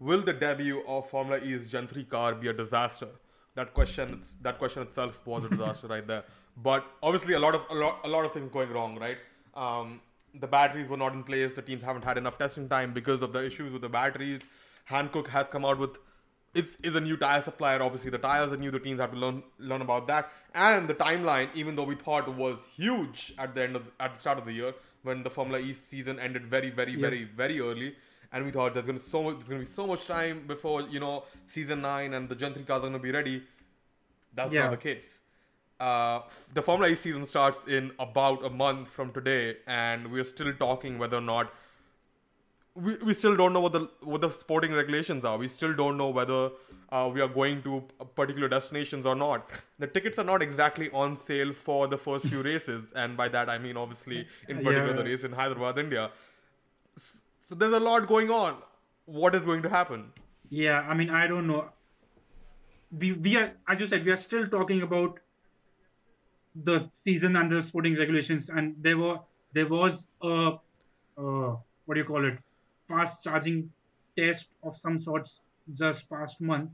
will the debut of Formula E's Gen 3 car be a disaster? That question, that question itself was a disaster right there. But obviously, a lot of a lot, a lot of things going wrong, right? Um, the batteries were not in place. The teams haven't had enough testing time because of the issues with the batteries. Hankook has come out with it's is a new tire supplier. Obviously, the tires are new. The teams have to learn learn about that. And the timeline, even though we thought was huge at the end of at the start of the year when the Formula E season ended very, very, Yeah. very, very early, and we thought there's gonna so much, there's gonna be so much time before you know season nine and the Gen three cars are gonna be ready. That's Yeah. not the case. Uh, the Formula E season starts in about a month from today, and we're still talking whether or not we, we still don't know what the what the sporting regulations are. We still don't know whether uh, we are going to particular destinations or not. The tickets are not exactly on sale for the first few races, and by that I mean obviously in particular the race in Hyderabad, India. So there's a lot going on. What is going to happen? Yeah, I mean, I don't know. We we are, as you said, we are still talking about the season and the sporting regulations, and there were there was a uh, what do you call it, fast charging test of some sorts just past month,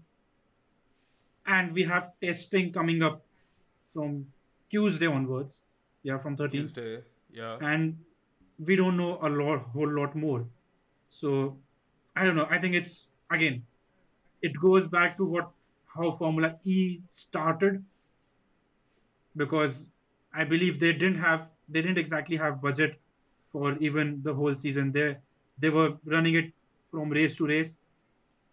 and we have testing coming up from Tuesday onwards. Yeah, from 13th Tuesday, yeah. and we don't know a lot whole lot more so i don't know. I think it's again it goes back to what how formula e started. Because i believe they didn't have they didn't exactly have budget for even the whole season. They they were running it from race to race.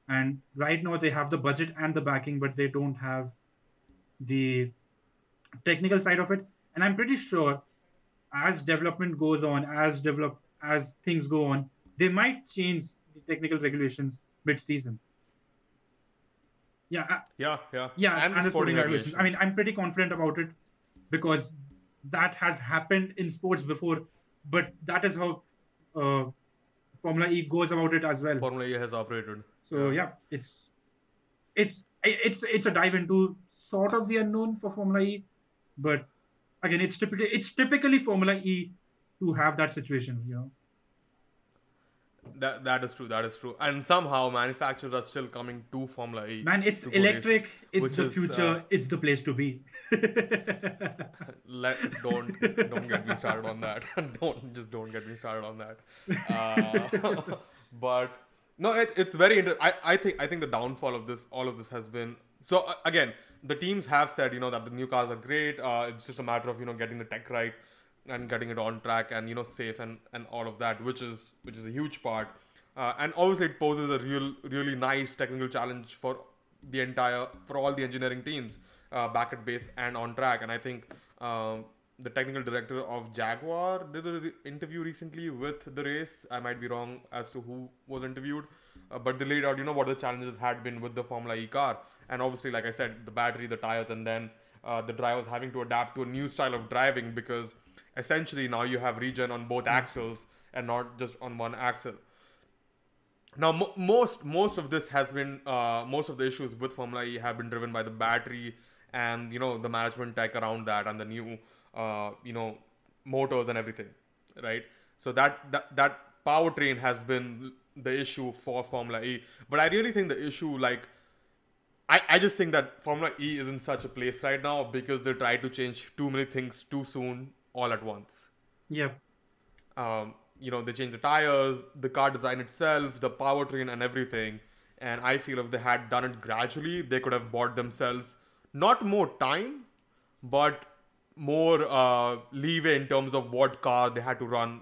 And right now they have the budget and the backing but they don't have the technical side of it. And i'm pretty sure as development goes on, as develop as things go on, they might change the technical regulations mid-season. Yeah, Yeah, yeah. yeah, and, the sporting regulations. I mean, I'm pretty confident about it because that has happened in sports before, but that is how uh, Formula E goes about it as well. Formula E has operated. So yeah, it's it's it's it's a dive into sort of the unknown for Formula E, but again, it's typically it's typically Formula E to have that situation, you know. That that is true. That is true. And somehow manufacturers are still coming to Formula E. Man, it's go race. electric. It's the is, future. uh, it's the place to be. Let don't don't get me started on that. don't just don't get me started on that. Uh, but no, it, it's very. Inter- I I think I think the downfall of this all of this has been so uh, again the teams have said you know that the new cars are great. Uh, it's just a matter of you know getting the tech right and getting it on track and you know safe and and all of that, which is which is a huge part. Uh, and obviously it poses a real really nice technical challenge for the entire for all the engineering teams uh, back at base and on track. And I think um, the technical director of Jaguar did an re- interview recently with the race. I might be wrong as to who was interviewed, uh, but they laid out you know what the challenges had been with the Formula E car. And obviously, like I said, the battery, the tires, and then uh, the drivers having to adapt to a new style of driving because essentially now you have regen on both axles and not just on one axle. Now, mo- most most of this has been uh, most of the issues with Formula E have been driven by the battery and you know the management tech around that and the new uh, you know motors and everything, right? So that that that powertrain has been the issue for Formula E. But I really think the issue like I, I just think that Formula E is in such a place right now because they try to change too many things too soon all at once. Yep. um, you know they change the tires the car design itself the powertrain and everything. And i feel if they had done it gradually they could have bought themselves not more time but more uh, leeway in terms of what car they had to run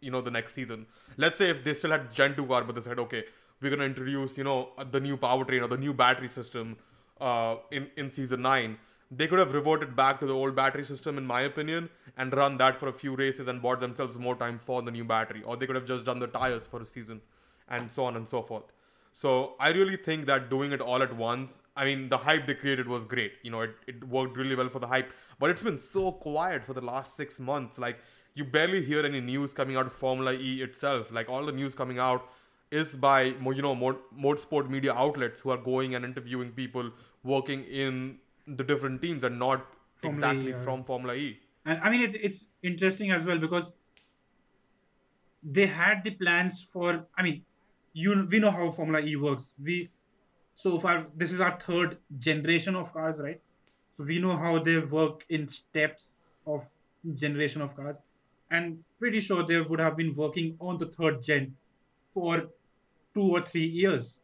you know the next season. Let's say if they still had gen 2 car but they said okay we're going to introduce you know the new powertrain or the new battery system uh, in in season 9 they could have reverted back to the old battery system in my opinion and run that for a few races and bought themselves more time for the new battery or they could have just done the tires for a season and so on and so forth so I really think that doing it all at once, I mean, the hype they created was great. You know, it, it worked really well for the hype, but it's been so quiet for the last six months. Like, you barely hear any news coming out of Formula E itself. Like, all the news coming out is by, you know, motorsport media outlets who are going and interviewing people working in the different teams and not Formula E, exactly yeah. from Formula E. And I mean, it's it's interesting as well because they had the plans for. I mean, you we know how Formula E works. We so far this is our third generation of cars, right? So we know how they work in steps of generation of cars, and pretty sure they would have been working on the third gen for two or three years.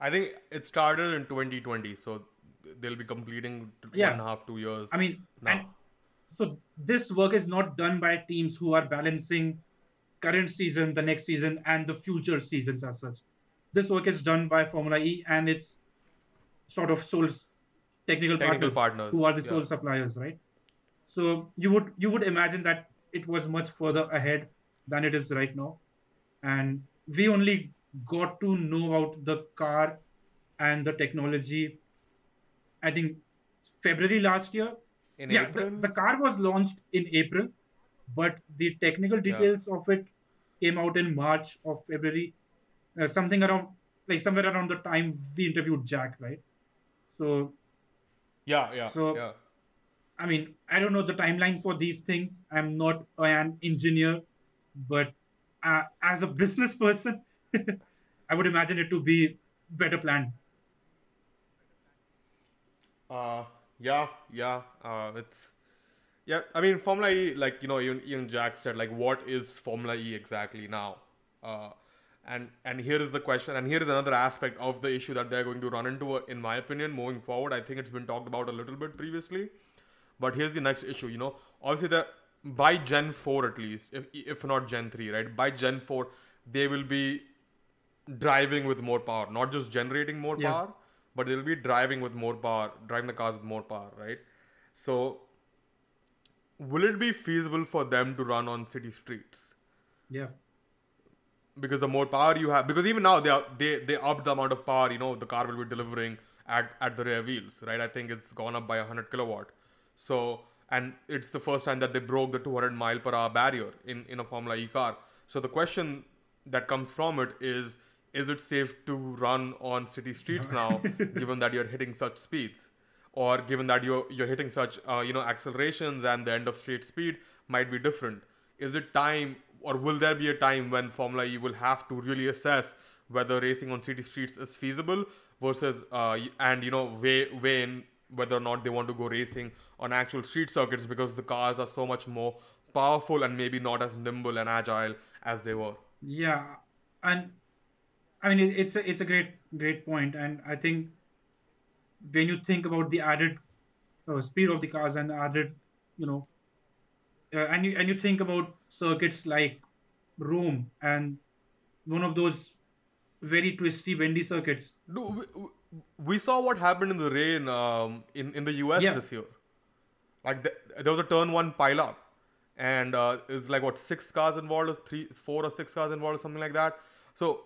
I think it started in 2020, so they'll be completing yeah. one and a half, two years. I mean, now. so this work is not done by teams who are balancing current season, the next season, and the future seasons as such. This work is done by Formula E and its sort of sole technical, technical partners, partners, who are the sole yeah. suppliers, right? So you would you would imagine that it was much further ahead than it is right now, and we only got to know about the car and the technology. I think February last year. In yeah, April? The, the car was launched in April, but the technical details yeah. of it came out in March or February, uh, something around like somewhere around the time we interviewed Jack, right? So yeah, yeah. So yeah. I mean, I don't know the timeline for these things. I'm not an engineer, but uh, as a business person, I would imagine it to be better planned. Uh, yeah, yeah. Uh, it's yeah, I mean Formula E, like you know, even, even Jack said, like, what is Formula E exactly now? Uh, and and here is the question, and here is another aspect of the issue that they're going to run into, in my opinion, moving forward. I think it's been talked about a little bit previously, but here's the next issue. You know, obviously the by Gen four at least, if if not Gen three, right? By Gen four, they will be driving with more power, not just generating more yeah. power, but they'll be driving with more power, driving the cars with more power, right? So will it be feasible for them to run on city streets? Yeah. Because the more power you have, because even now they are, they they upped the amount of power you know the car will be delivering at at the rear wheels, right? I think it's gone up by 100 kilowatt. So and it's the first time that they broke the 200 mile per hour barrier in in a Formula E car. So the question that comes from it is is it safe to run on city streets now given that you're hitting such speeds? Or given that you're you're hitting such uh, you know accelerations and the end of straight speed might be different is it time or will there be a time when formula e will have to really assess whether racing on city streets is feasible versus uh, and you know weigh, weigh in whether or not they want to go racing on actual street circuits because the cars are so much more powerful and maybe not as nimble and agile as they were? Yeah and i mean it's a it's a great great point and i think when you think about the added uh, speed of the cars and added, you know, uh, and you and you think about circuits like Rome and one of those very twisty, bendy circuits. we, we saw what happened in the rain um, in in the US yeah. this year. Like the, there was a turn one pile up, and uh, it's like what six cars involved, or three, four or six cars involved, or something like that. So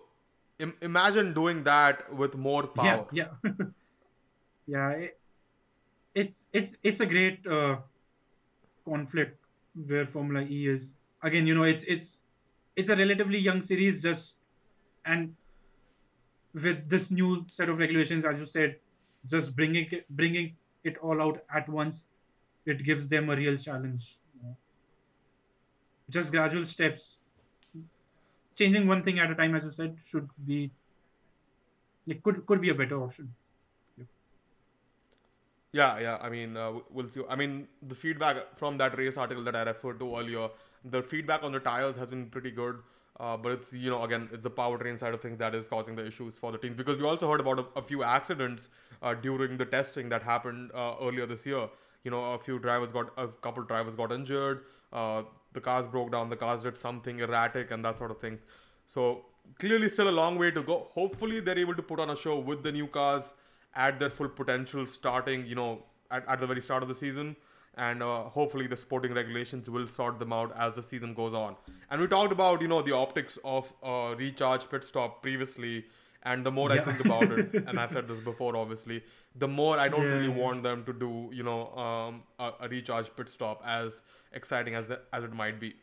Im- imagine doing that with more power. Yeah, yeah. yeah it, it's it's it's a great uh, conflict where formula e is again you know it's it's it's a relatively young series just and with this new set of regulations as you said just bringing it bringing it all out at once it gives them a real challenge just gradual steps changing one thing at a time as you said should be it could could be a better option yeah, yeah. I mean, uh, we'll see. I mean, the feedback from that race article that I referred to earlier, the feedback on the tires has been pretty good. Uh, but it's you know again it's the powertrain side of things that is causing the issues for the teams because we also heard about a, a few accidents uh, during the testing that happened uh, earlier this year. You know, a few drivers got a couple drivers got injured. Uh, the cars broke down. The cars did something erratic and that sort of things. So clearly, still a long way to go. Hopefully, they're able to put on a show with the new cars at their full potential starting, you know, at, at the very start of the season. And uh, hopefully the sporting regulations will sort them out as the season goes on. And we talked about, you know, the optics of a recharge pit stop previously. And the more yeah. I think about it, and I've said this before, obviously, the more I don't yeah. really want them to do, you know, um, a, a recharge pit stop as exciting as the, as it might be.